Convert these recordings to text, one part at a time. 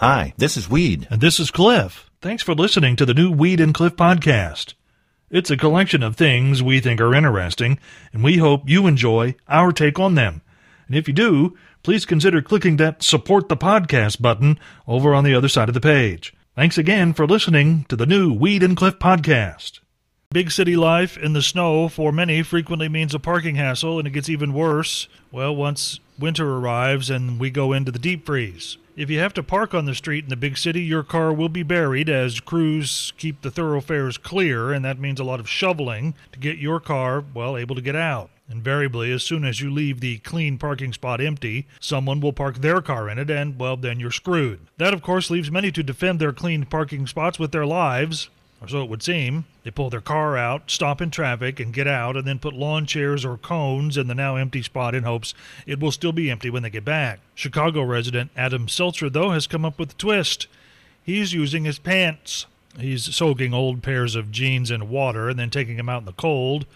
Hi, this is Weed. And this is Cliff. Thanks for listening to the new Weed and Cliff podcast. It's a collection of things we think are interesting, and we hope you enjoy our take on them. And if you do, please consider clicking that support the podcast button over on the other side of the page. Thanks again for listening to the new Weed and Cliff podcast. Big city life in the snow for many frequently means a parking hassle, and it gets even worse, well, once winter arrives and we go into the deep freeze. If you have to park on the street in the big city, your car will be buried as crews keep the thoroughfares clear, and that means a lot of shoveling to get your car, well, able to get out. Invariably, as soon as you leave the clean parking spot empty, someone will park their car in it, and, well, then you're screwed. That, of course, leaves many to defend their clean parking spots with their lives, or so it would seem. They pull their car out, stop in traffic, and get out, and then put lawn chairs or cones in the now empty spot in hopes it will still be empty when they get back. Chicago resident Adam Seltzer, though, has come up with a twist. He's using his pants. He's soaking old pairs of jeans in water and then taking them out in the cold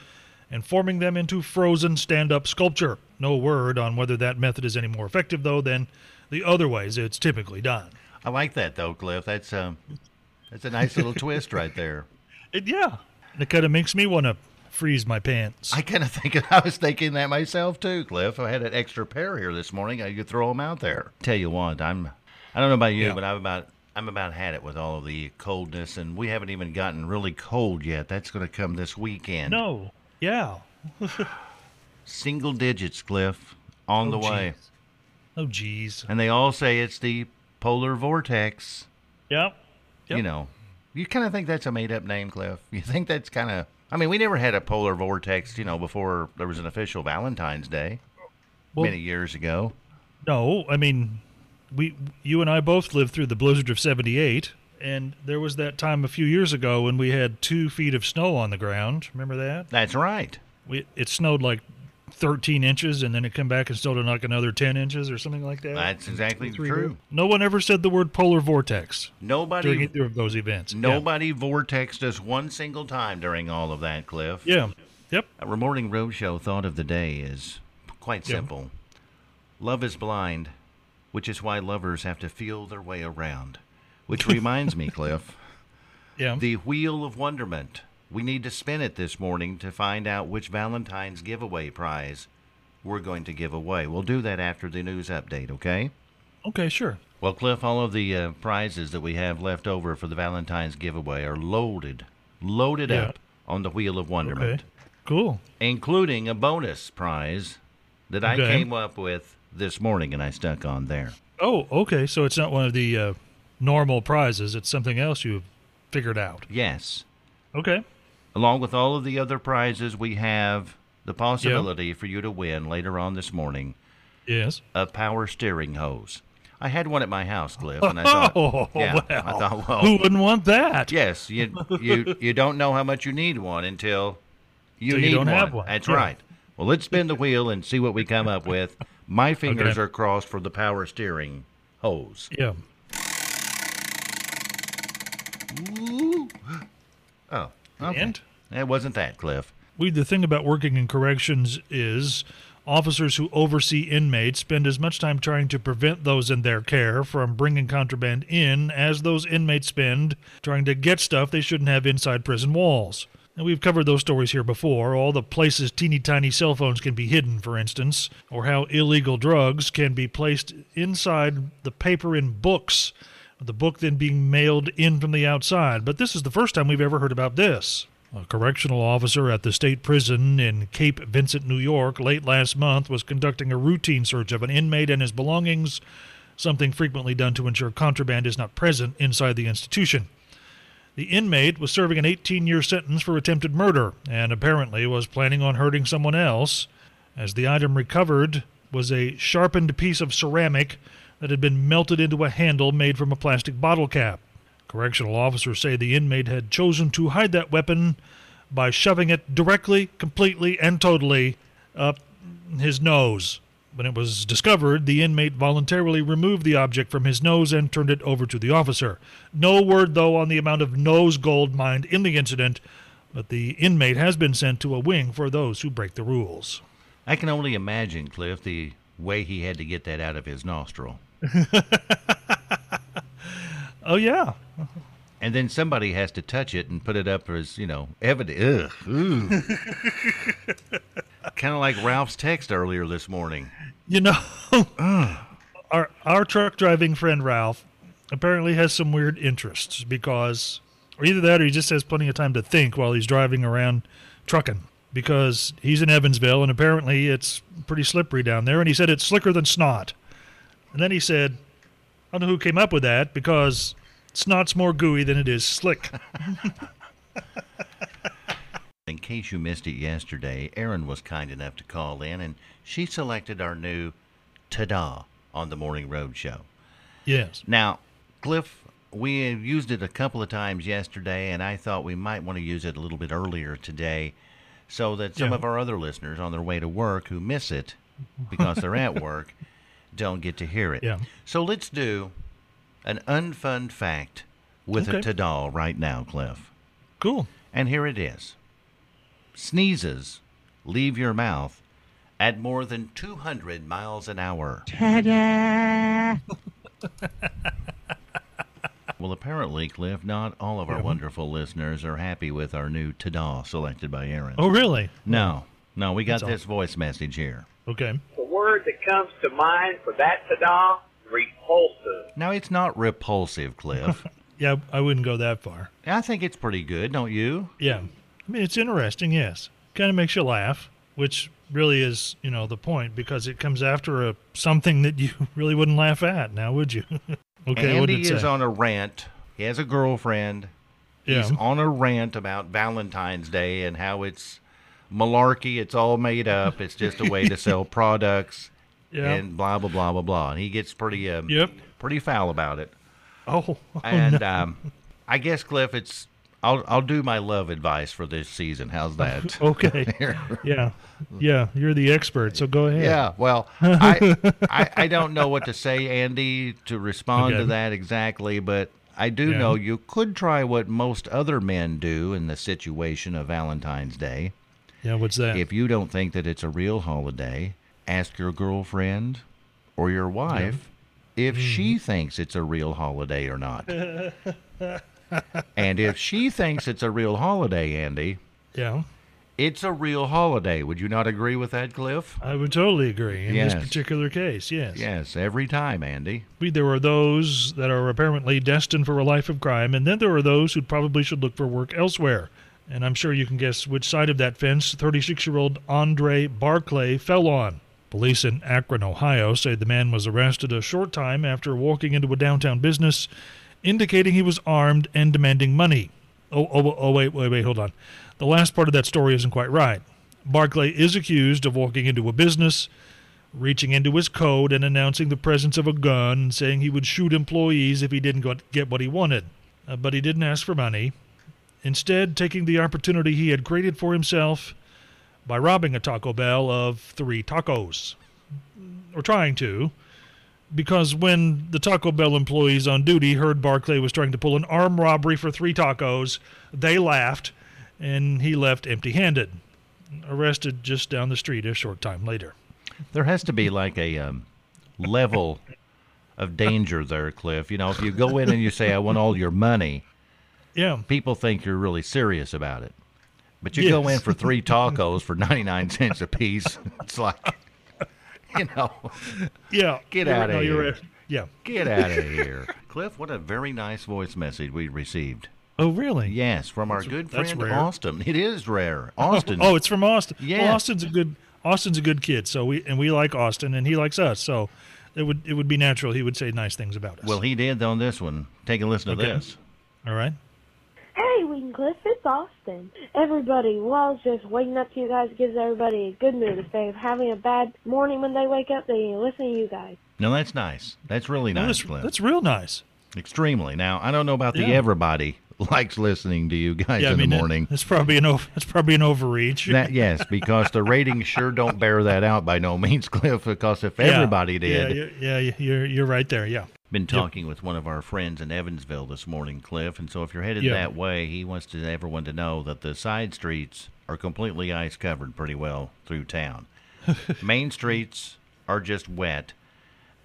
and forming them into frozen stand up sculpture. No word on whether that method is any more effective, though, than the other ways it's typically done. I like that though, Cliff. That's um, that's a nice little twist right there. It, yeah, it kind of makes me want to freeze my pants. I kind of think I was thinking that myself too, Cliff. I had an extra pair here this morning. I could throw them out there. Tell you what, I'm. I don't know about you, Yeah. but I'm about. I'm about had it with all of the coldness, and we haven't even gotten really cold yet. That's going to come this weekend. no, yeah. Single digits, Cliff, on oh, the Oh, way. geez. Oh, geez. And they all say it's the polar vortex. Yep. Yep. You know, you kind of think that's a made up name, Cliff. You think that's kind of. I mean, we never had a polar vortex, you know, before there was an official Valentine's Day Well- many years ago. No, I mean, we, you and I both lived through the blizzard of '78, and there was that time a few years ago when we had two feet of snow on the ground. Remember that? That's right. We, it snowed like 13 inches, and then it come back and snowed like another 10 inches or something like that. That's exactly Three true. years. No one ever said the word polar vortex during Nobody, either of those events. Yeah. nobody vortexed us one single time during all of that, Cliff. Yeah. Yep. Our morning roadshow thought of the day is quite Yeah. simple. Love is blind, which is why lovers have to feel their way around. Which reminds me, Cliff, Yeah. the wheel of wonderment. We need to spin it this morning to find out which Valentine's giveaway prize we're going to give away. We'll do that after the news update, okay? okay. Sure. Well, Cliff, all of the uh, prizes that we have left over for the Valentine's giveaway are loaded, loaded Yeah. up on the wheel of wonderment Okay. Cool. including a bonus prize that I came up with this morning and I stuck on there. Oh, okay. So it's not one of the uh, normal prizes. It's something else you've figured out. Yes. Okay. Along with all of the other prizes, we have the possibility for you to win later on this morning Yes. a power steering hose. I had one at my house, Cliff, and I oh, thought, Oh, yeah, well. I thought, well, Who wouldn't want that? yes, you you you don't know how much you need one until you you need don't one. have one. That's Yeah. right. Well, let's spin the wheel and see what we come up with. My fingers Okay. are crossed for the power steering hose. Yeah. Oh, okay. And It wasn't that, Cliff. we the thing about working in corrections is officers who oversee inmates spend as much time trying to prevent those in their care from bringing contraband in as those inmates spend trying to get stuff they shouldn't have inside prison walls. And we've covered those stories here before. All the places teeny tiny cell phones can be hidden, for instance, or how illegal drugs can be placed inside the paper in books, the book then being mailed in from the outside. But this is the first time we've ever heard about this. A correctional officer at the state prison in Cape Vincent, New York, late last month was conducting a routine search of an inmate and his belongings, something frequently done to ensure contraband is not present inside the institution. The inmate was serving an 18 year sentence for attempted murder and apparently was planning on hurting someone else, as the item recovered was a sharpened piece of ceramic that had been melted into a handle made from a plastic bottle cap. Correctional officers say the inmate had chosen to hide that weapon by shoving it directly, completely, and totally up his nose. When it was discovered, the inmate voluntarily removed the object from his nose and turned it over to the officer. No word, though, on the amount of nose gold mined in the incident, but the inmate has been sent to a wing for those who break the rules. I can only imagine, Cliff, the way he had to get that out of his nostril. Oh yeah. And then somebody has to touch it and put it up as, you know, evidence. kind of like Ralph's text earlier this morning. You know, our our truck driving friend Ralph apparently has some weird interests because, or either that, or he just has plenty of time to think while he's driving around trucking. Because he's in Evansville and apparently it's pretty slippery down there, and he said it's slicker than snot. And then he said, "I don't know who came up with that because snot's more gooey than it is slick." In case you missed it yesterday, Erin was kind enough to call in and she selected our new Ta-da on the Morning Road Show. yes. Now, Cliff, we used it a couple of times yesterday, and I thought we might want to use it a little bit earlier today so that some Yeah. of our other listeners on their way to work who miss it because they're at work don't get to hear it. Yeah. So let's do an unfun fact with a Okay. ta right now, Cliff. Cool. And here it is Sneezes leave your mouth at more than 200 miles an hour. Well, apparently, Cliff, not all of our wonderful listeners are happy with our new ta selected by Erin. Oh, really? No, no, we got That's all. this voice message here. Okay. The word that comes to mind for that ta-da, repulsive. Now, it's not repulsive, Cliff. Yeah, I wouldn't go that far. I think it's pretty good, don't you? Yeah. I mean, it's interesting, yes. Kind of makes you laugh, which really is, you know, the point because it comes after a something that you really wouldn't laugh at. Now, would you? okay, what Andy did it is say? on a rant. He has a girlfriend. yeah. He's on a rant about Valentine's Day and how it's malarkey. It's all made up. It's just a way to sell products yeah. and blah blah blah blah blah. And he gets pretty um, Yep. pretty foul about it. Oh, oh And no. um, I guess Cliff, it's I'll I'll do my love advice for this season. How's that? okay. yeah. Yeah. You're the expert, so go ahead. Yeah, well, I, I I don't know what to say, Andy, to respond to that exactly, but I do Yeah. know you could try what most other men do in the situation of Valentine's Day. Yeah. What's that? If you don't think that it's a real holiday, ask your girlfriend or your wife if she mm-hmm. thinks it's a real holiday or not. and if she thinks it's a real holiday, Andy, yeah. it's a real holiday. Would you not agree with that, Cliff? I would totally agree in Yes. this particular case. Yes. Yes, every time, Andy. There are those that are apparently destined for a life of crime, and then there are those who probably should look for work elsewhere. And I'm sure you can guess which side of that fence 36 year old Andre Barclay fell on. Police in Akron, Ohio say the man was arrested a short time after walking into a downtown business, indicating he was armed and demanding money. Oh, oh, oh, wait, wait, wait, hold on. The last part of that story isn't quite right. Barclay is accused of walking into a business, reaching into his coat and announcing the presence of a gun, saying he would shoot employees if he didn't get what he wanted. Uh, but he didn't ask for money. Instead, taking the opportunity he had created for himself by robbing a Taco Bell of three tacos, or trying to, because when the Taco Bell employees on duty heard Barclay was trying to pull an armed robbery for three tacos, they laughed, and he left empty handed, arrested just down the street a short time later. There has to be like a um, level of danger there, Cliff. You know, if you go in and you say, I want all your money, Yeah. people think you're really serious about it. But you go in for three tacos for 99 cents a piece. It's like, you know, Yeah. Get out of outta no, you're here. Yeah. get out of here. Cliff, what a very nice voice message we received. Oh, really? Yes, from our good friend. Austin. It is rare. Oh, Austin. Oh, it's from Austin. Yeah. Well, Austin's a good Austin's a good kid. So we and we like Austin, and he likes us. So it would it would be natural he would say nice things about us. well, he did on this one. Take a listen to this. all right. Hey, Wingcliff, it's Austin. Everybody, well, just waking up to you guys gives everybody a good mood. If they're having a bad morning when they wake up, they listen to you guys. No, that's nice. That's really nice, that's, Cliff. that's real nice. Extremely. Now, I don't know about the Yeah. everybody likes listening to you guys Yeah, I in mean the morning. That's probably an over, that's probably an overreach. That yes, because the ratings sure don't bear that out by no means, Cliff. Because if Yeah. everybody did, Yeah, yeah, you're you're right there. Yeah. been talking with one of our friends in Evansville this morning, Cliff, and so if you're headed Yeah. that way, he wants to everyone to know that the side streets are completely ice covered pretty well through town. Main streets are just wet.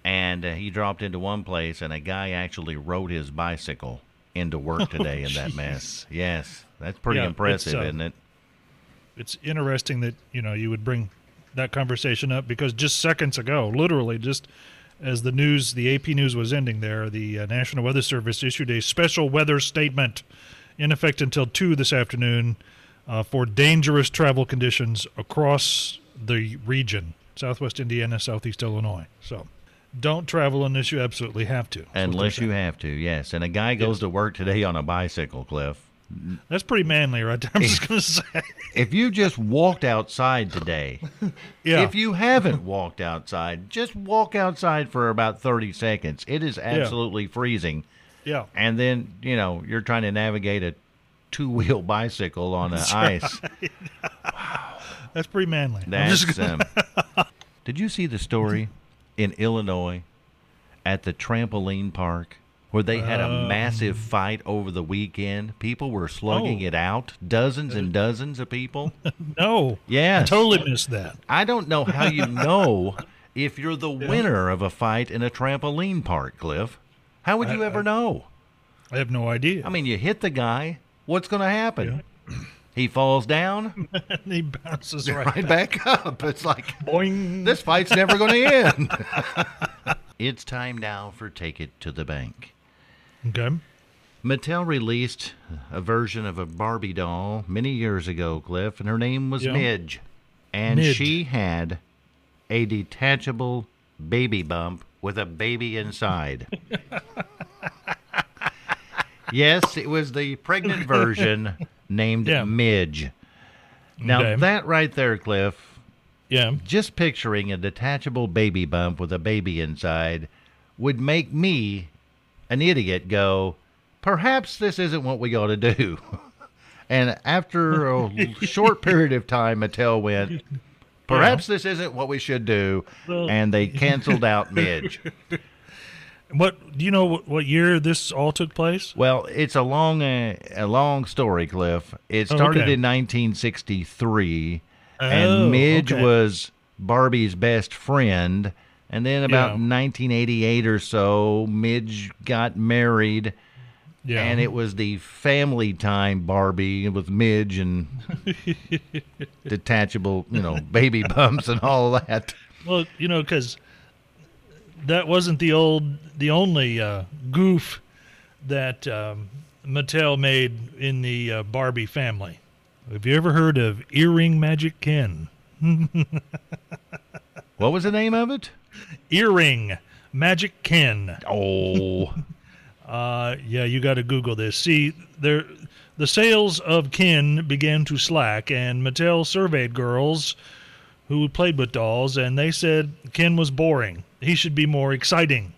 and uh, he dropped into one place, and a guy actually rode his bicycle into work today in that mess. Yes, that's pretty Yeah, impressive, uh, isn't it? It's interesting that you know you would bring that conversation up because just seconds ago, literally just as the news, the AP news was ending there, the uh, National Weather Service issued a special weather statement in effect until two this afternoon uh, for dangerous travel conditions across the region, Southwest Indiana, Southeast Illinois. So. Don't travel unless you absolutely have to. That's what they're Unless you have to, yes. And a guy goes to work today on a bicycle, Cliff. That's pretty manly, right there. I'm just going to say. If you just walked outside today, Yeah. if you haven't walked outside, just walk outside for about 30 seconds. It is absolutely freezing. yeah. And then, you know, you're trying to navigate a two wheel bicycle on the ice. Wow, That's pretty manly. That's, um, did you see the story in Illinois at the trampoline park where they had a oh. massive fight over the weekend? People were slugging Oh. it out, dozens and dozens of people. no. Yes. I totally missed that. I don't know how you know if you're the winner of a fight in a trampoline park, Cliff. How would you ever know? I have no idea. I mean, you hit the guy. What's going to happen? He falls down, and he bounces right, right back up. It's like Boing. this fight's never going to end. it's time now for Take It to the Bank. Okay. Mattel released a version of a Barbie doll many years ago, Cliff, and her name was Yeah. Midge. And Midge. she had a detachable baby bump with a baby inside. yes, it was the pregnant version named Yeah. Midge. Now, Okay. that right there, Cliff, Yeah. just picturing a detachable baby bump with a baby inside would make me, an idiot, go, perhaps this isn't what we ought to do. And after a short period of time, Mattel went, perhaps this isn't what we should do. Well- And they canceled out Midge. What do you know? What, what year this all took place? Well, it's a long, uh, a long story, Cliff. It started okay. in 1963, Oh, and Midge okay. was Barbie's best friend. And then about Yeah. 1988 or so, Midge got married, Yeah. and it was the family time Barbie with Midge and detachable, you know, baby bumps and all that. well, you know, because that wasn't the old, the only uh, goof that um, Mattel made in the uh, Barbie family. Have you ever heard of Earring Magic Ken? What was the name of it? Earring Magic Ken. Oh, Uh, yeah, you got to Google this. See, there, the sales of Ken began to slack, and Mattel surveyed girls who played with dolls, and they said Ken was boring. He should be more exciting.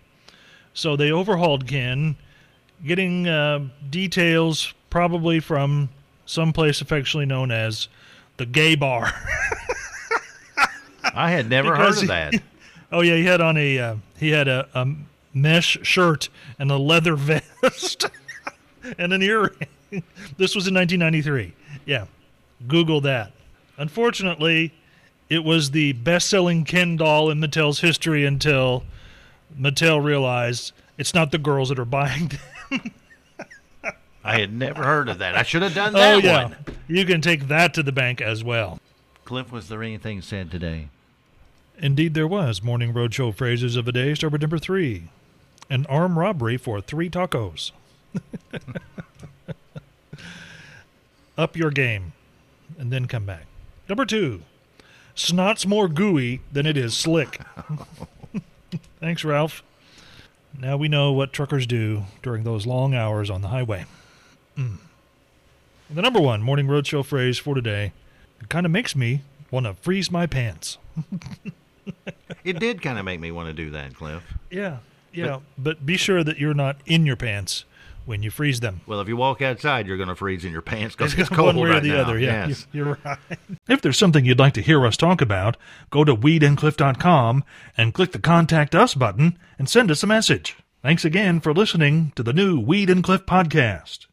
So they overhauled Ken, getting uh, details probably from some place affectionately known as the gay bar. I had never Because heard of he- that. Oh yeah, he had on a uh, he had a, a mesh shirt and a leather vest and an earring. This was in 1993. Yeah, Google that. Unfortunately, it was the best-selling Ken doll in Mattel's history until Mattel realized it's not the girls that are buying them. I had never heard of that. I should have done oh, that oh yeah, one. you can take that to the bank as well. Cliff, was there anything said today? Indeed, there was. Morning Roadshow phrases of the day. Start with number three. An armed robbery for three tacos. Up your game, and then come back. Number two. Snot's more gooey than it is slick. Thanks, Ralph. Now we know what truckers do during those long hours on the highway. Mm. The number one Morning Roadshow phrase for today. It kind of makes me want to freeze my pants. It did kind of make me want to do that, Cliff. Yeah, yeah. But, be sure that you're not in your pants when you freeze them. Well, if you walk outside, you're going to freeze in your pants because it's cold One way right or the now. other. Yeah, Yes. you- you're right. If there's something you'd like to hear us talk about, go to weedandcliff.com and click the Contact Us button and send us a message. Thanks again for listening to the new Weed and Cliff podcast.